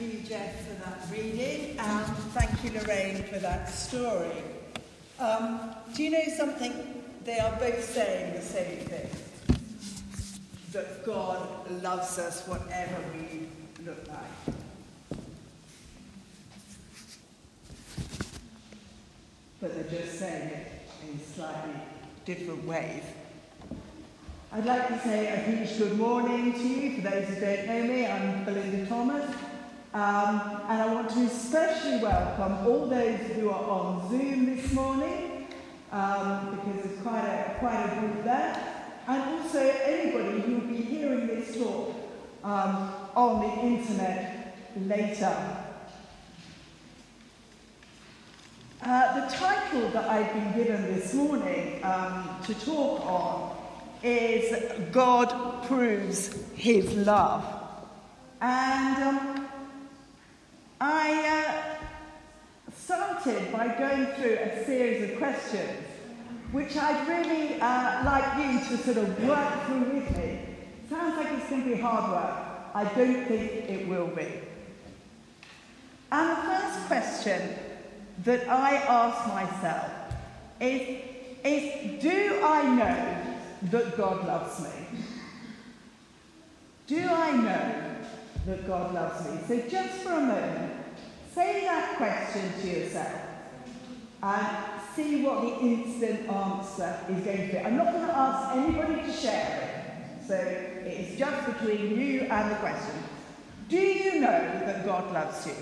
you, Jeff, for that reading, and thank you, Lorraine, for that story. Um, do you know something? They are both saying the same thing that God loves us whatever we look like. But they're just saying it in slightly different ways. I'd like to say a huge good morning to you. For those who don't know me, I'm Belinda Thomas. Um, and I want to especially welcome all those who are on Zoom this morning, um, because there's quite a, quite a group there. And also anybody who will be hearing this talk um, on the internet later. Uh, the title that I've been given this morning um, to talk on is God Proves His Love. And um, I uh, started by going through a series of questions, which I'd really uh, like you to sort of work through with me. Sounds like it's going to be hard work. I don't think it will be. And the first question that I ask myself is, is do I know that God loves me? Do I know that God loves me? So just for a moment, say that question to yourself and see what the instant answer is going to be. I'm not going to ask anybody to share it, so it's just between you and the question. Do you know that God loves you?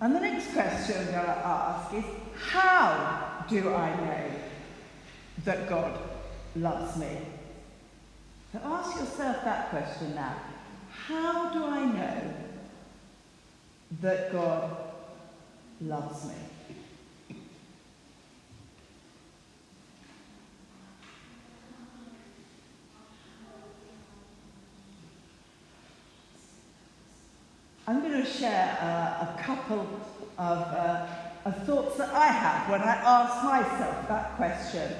And the next question I'm going to ask is how do I know that God loves me? So ask yourself that question now. How do I know that God loves me? Share uh, a couple of, uh, of thoughts that I have when I ask myself that question.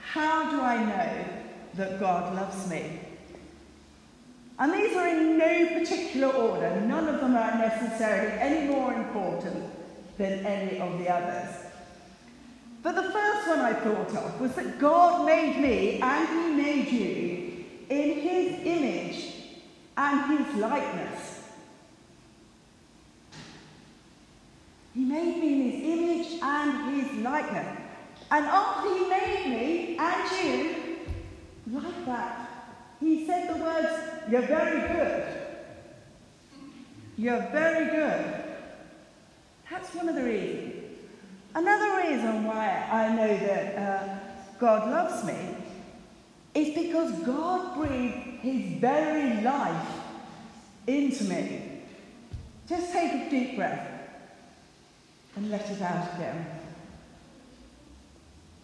How do I know that God loves me? And these are in no particular order. None of them are necessarily any more important than any of the others. But the first one I thought of was that God made me and He made you in His image and His likeness. He made me in his image and his likeness. And after he made me and you, like that, he said the words, You're very good. You're very good. That's one of the reasons. Another reason why I know that uh, God loves me is because God breathed his very life into me. Just take a deep breath and let it out again.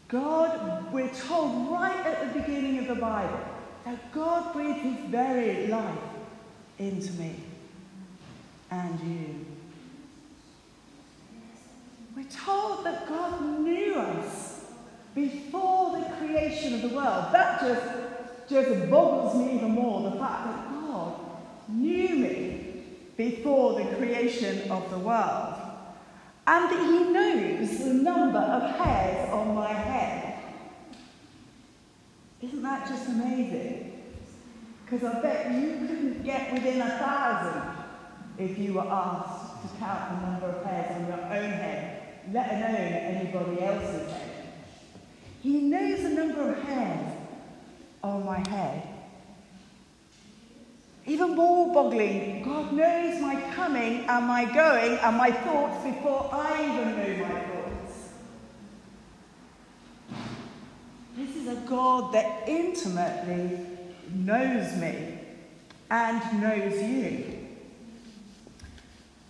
God, we're told right at the beginning of the Bible that God breathed his very life into me and you. We're told that God knew us before the creation of the world. That just, just boggles me even more, the fact that God knew me before the creation of the world and that he knows the number of hairs on my head. Isn't that just amazing? Because I bet you couldn't get within a thousand if you were asked to count the number of hairs on your own head, let alone anybody else's head. He knows the number of hairs on my head. Even more boggling, God knows my coming and my going and my thoughts before I even know my thoughts. This is a God that intimately knows me and knows you.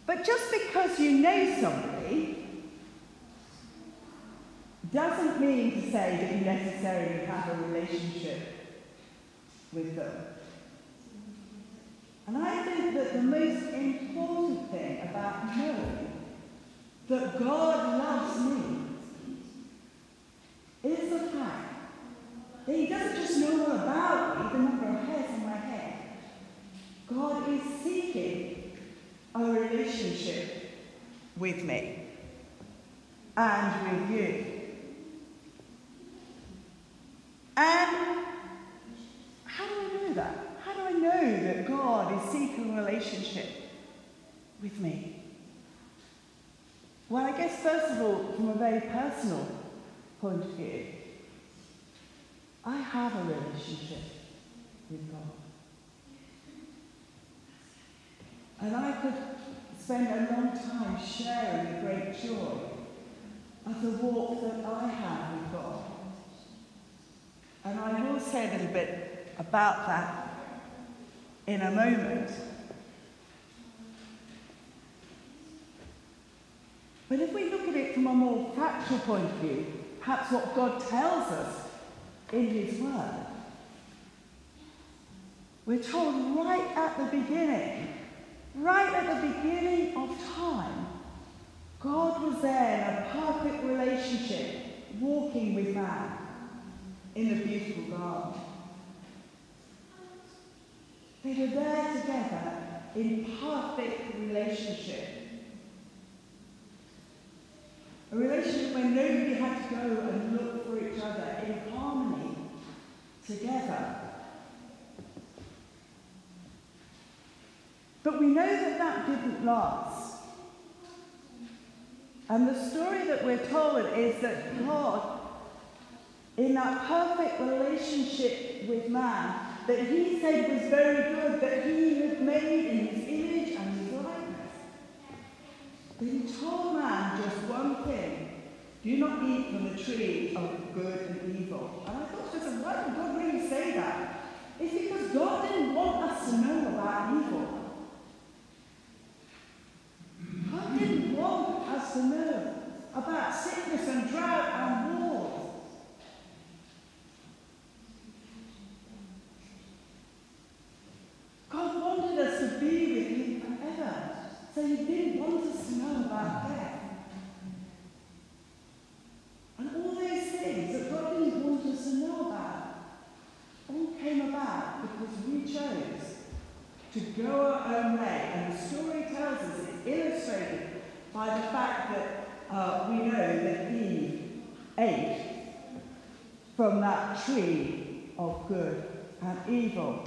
But just because you know somebody doesn't mean to say that you necessarily have a relationship with them. And I think that the most important thing about knowing that God loves me is the fact that He doesn't just know all about me, the number of hairs on my head. God is seeking a relationship with me and with you. And how do I know that? How do I know that God is seeking a relationship with me? Well, I guess first of all, from a very personal point of view, I have a relationship with God. And I could spend a long time sharing the great joy of the walk that I have with God. And I will say a little bit about that in a moment. But if we look at it from a more factual point of view, perhaps what God tells us in His Word, we're told right at the beginning, right at the beginning of time, God was there in a perfect relationship, walking with man in a beautiful garden. They were there together in perfect relationship. A relationship where nobody had to go and look for each other in harmony together. But we know that that didn't last. And the story that we're told is that God, in that perfect relationship with man, that he said was very good, that he had made in his image and his likeness. But he told man just one thing do not eat from the tree of good and evil. And I thought, just, why did God really say that? It's because God didn't want us to know about evil. God didn't want us to know about sickness and drought and wars. God wanted us to be with Him forever. So He didn't want us to know about death. And all those things that God didn't want us to know about all came about because we chose to go our own way. And the story tells us it's illustrated by the fact that uh, we know that Eve ate from that tree of good and evil.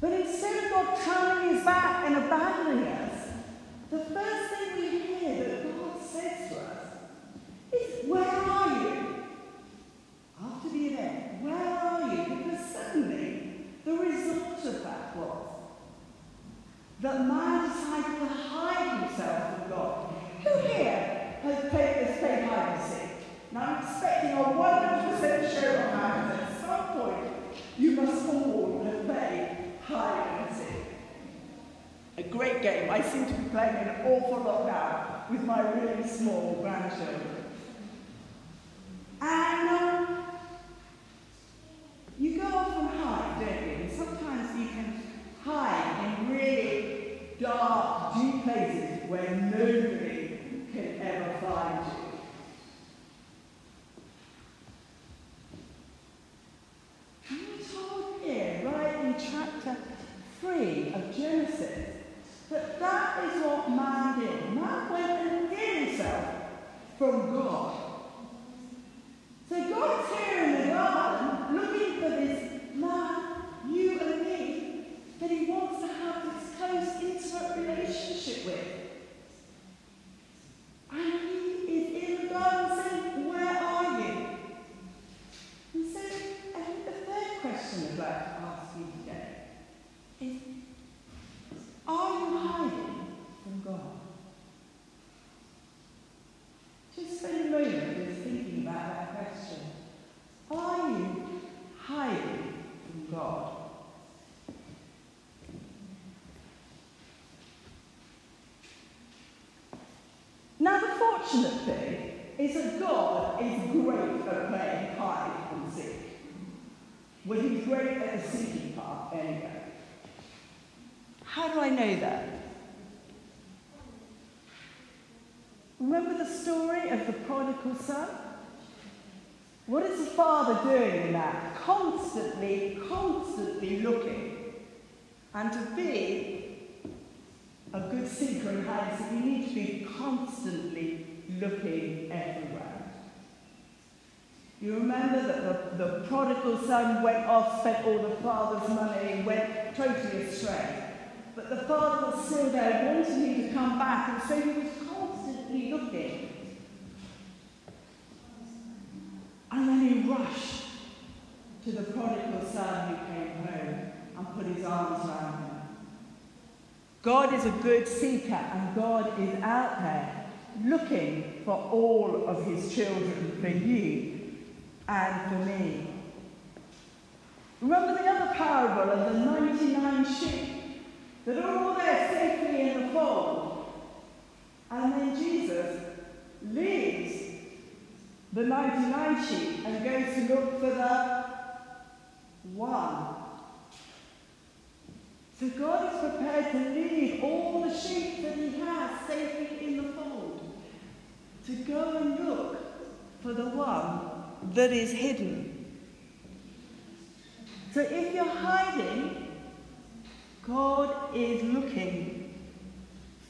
But instead of God turning his back and abandoning us, the first thing we hear that God says to us is, Where are you? After the event, where are you? Because suddenly the result of that was that man decided to hide himself from God. Who here has played, has played hide and seek? Now I'm expecting a 100% show of hands at some point. You must all have played hide and seek. A great game. I seem to be playing it an awful lot now with my really small grandchildren. And um, you go off and hide, don't you? And sometimes you can hide in really dark, deep places where nobody can ever find you. And we're told here, right in chapter 3 of Genesis, that that is what man did. Man went and hid himself from God. So God's here in the garden looking for this man, you and me, that he wants to have this close, intimate relationship with. And he is in the garden saying, Where are you? And so, I think the third question I'd like to ask you today is Are you hiding from God? Just spend a moment just thinking about that question. Are you hiding from God? Now, the fortunate thing is that God is great at playing hide and seek. Well, he's great at the seeking part, anyway. How do I know that? Remember the story of the prodigal son? What is the father doing in that? Constantly, constantly looking. And to be a good seeker in hiding, you need to be constantly looking everywhere. You remember that the, the prodigal son went off, spent all the father's money, went totally astray. But the father was still there, wanting him to come back, and so he was constantly looking. And then he rushed to the prodigal son who came home and put his arms around him. God is a good seeker, and God is out there looking for all of his children, for you and for me. Remember the other parable of the 99 sheep that are all there safely in the fold. And then Jesus leaves the 99 sheep and goes to look for the one. So God is prepared to leave all the sheep that he has safely in the fold to go and look for the one that is hidden. So if you're hiding, God is looking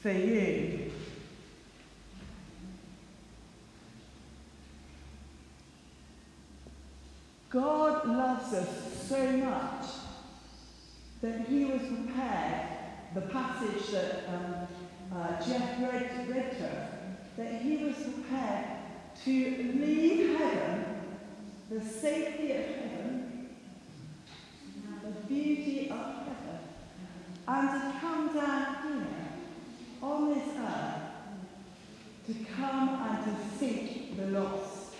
for you. God loves us so much that he was prepared, the passage that um, uh, Jeff read, read to us, that he was prepared to leave heaven, the safety of heaven, the beauty of heaven, and to come down here on this earth to come and to seek the lost,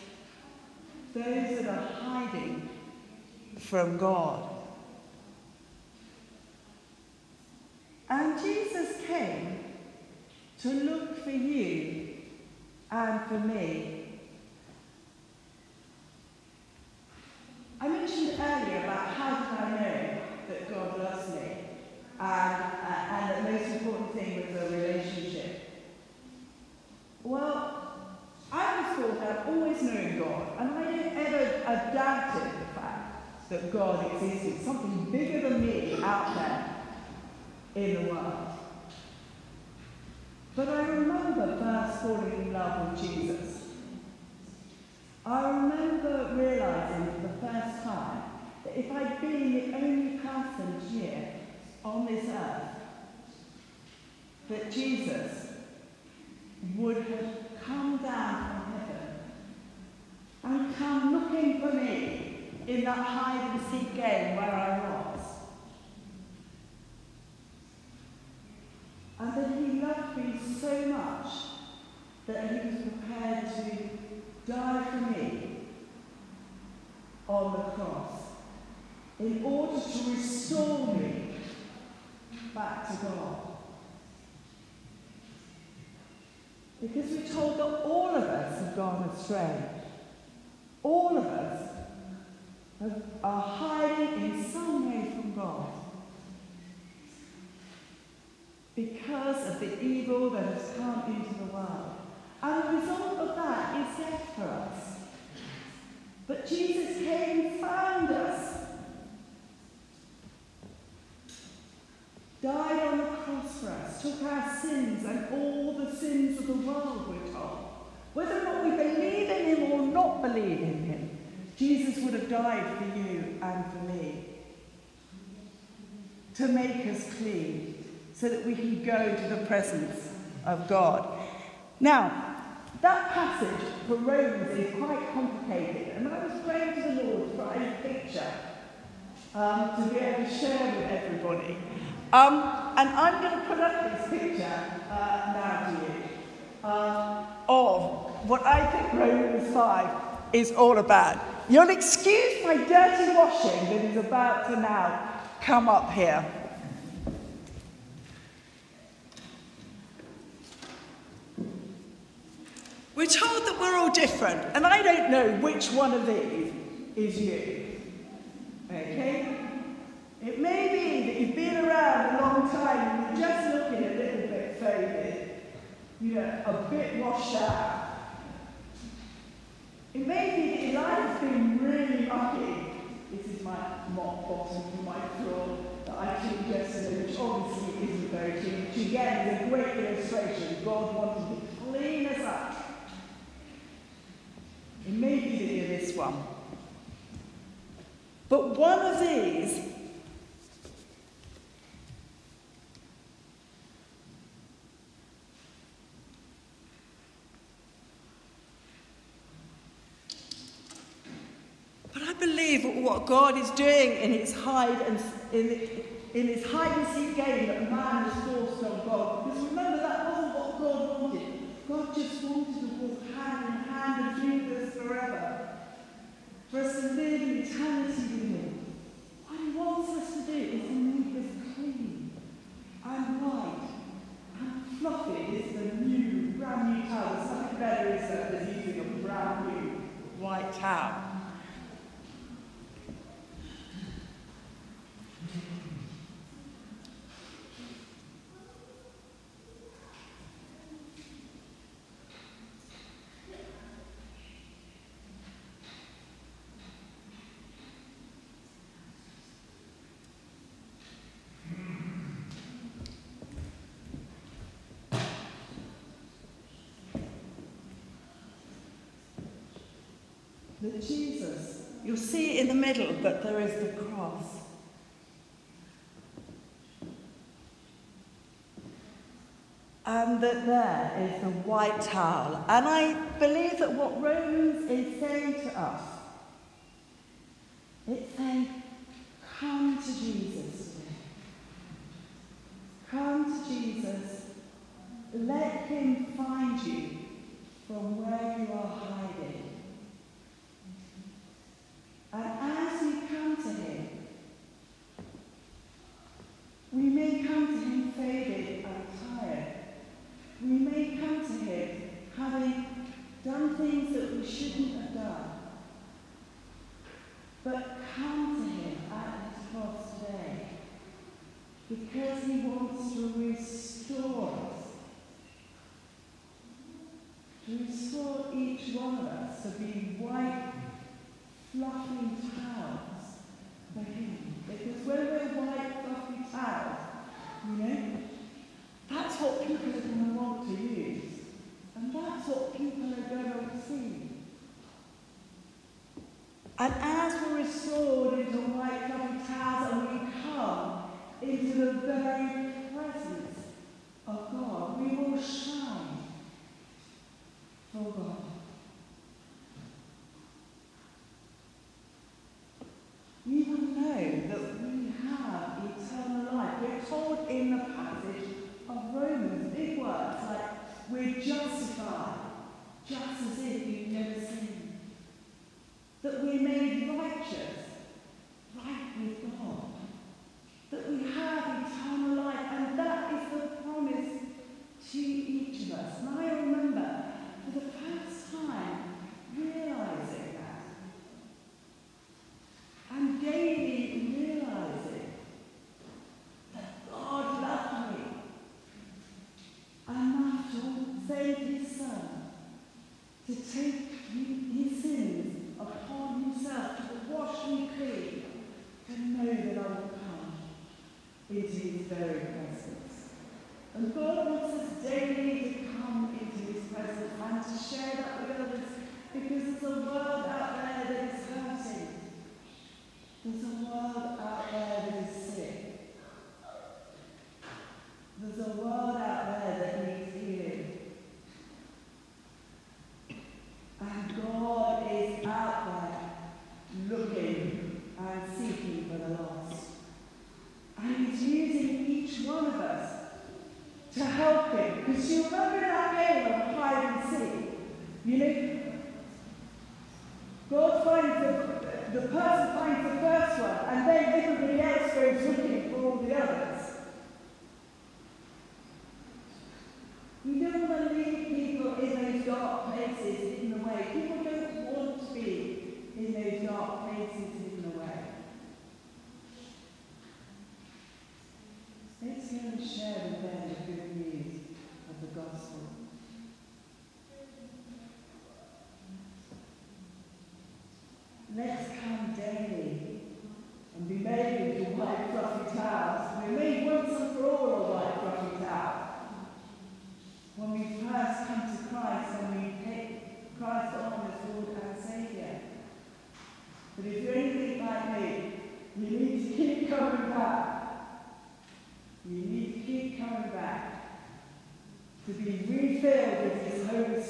those that are hiding from God. And Jesus came to look for you for me. I mentioned earlier about how did I know that God loves me and, uh, and the most important thing was the relationship. Well, I was taught I've always known God, and I didn't ever doubted the fact that God existed, something bigger than me out there in the world. But I falling in love with Jesus. I remember realizing for the first time that if I'd been the only person here on this earth, that Jesus would have come down from heaven and come looking for me in that hide and seek game where I was. And that he loved me so much that he was prepared to die for me on the cross in order to restore me back to God. Because we're told that all of us have gone astray. All of us have, are hiding in some way from God because of the evil that has come into the world. And the result of that is death for us. But Jesus came and found us. Died on the cross for us, took our sins and all the sins of the world, we're told. Whether or not we believe in him or not believe in him, Jesus would have died for you and for me. To make us clean so that we can go to the presence of God. Now, that passage for Romans is quite complicated, and I was praying to the Lord for a picture um, to be able to share with everybody. Um, and I'm going to put up this picture uh, now to you uh, of what I think Romans 5 is all about. You'll excuse my dirty washing that is about to now come up here. We're told that we're all different, and I don't know which one of these is you. Okay? It may be that you've been around a long time and you're just looking a little bit faded, you know, a bit washed out. It may be that your life has been really lucky. This is my mop bottom from my floor that I took yesterday, which obviously isn't very clean, which again is a great illustration. God wanted to clean us up. It may be you're this one. But one of these But I believe what God is doing in his hide and in, in his hide and seek game that man was forced on God. Because remember, that wasn't what God wanted. God just wanted to walk hand in hand and with us forever. For us to live in eternity with him. What he wants us to do is to make us clean and white and fluffy is the new, brand new towel. There's nothing better is than using a brand new white towel. That Jesus, you'll see in the middle that there is the cross. And that there is the white towel. And I believe that what Romans is saying to us, it's saying, come to Jesus today. Come to Jesus. Let him find you from where you are hiding. And as we come to him, we may come to him faded and tired. We may come to him having done things that we shouldn't have done. But come to him at his cross today because he wants to restore us. To restore each one of us to be white fluffy towels for him. Because when we're white, fluffy towels, you know, that's what people are going to want to use. And that's what people are going to see. And into white fluffy towels and we come into the very presence of God, we will shine for God. we will know that we have eternal life. We're told in the passage of Romans, big words like we're justified, just as if we've never sinned. That we're made righteous,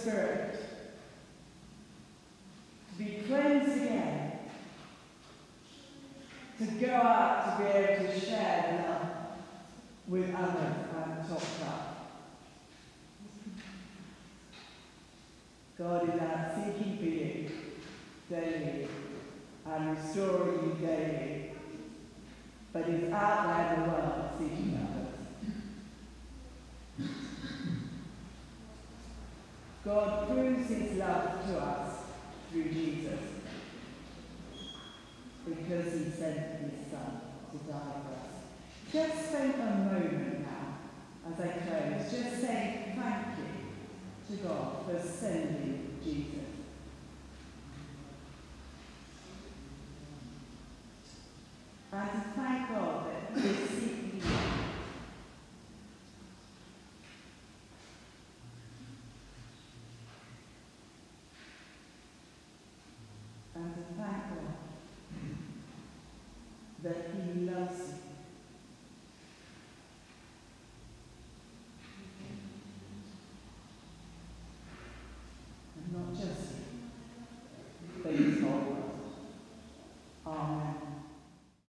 Spirit to be cleansed again, to go out to be able to share love with others and talk up. God is out seeking for you daily and restoring you daily, but is out there in the world seeking others. God proves his love to us through Jesus because he sent his son to die for us. Just spend a moment now as I close, just say thank you to God for sending Jesus.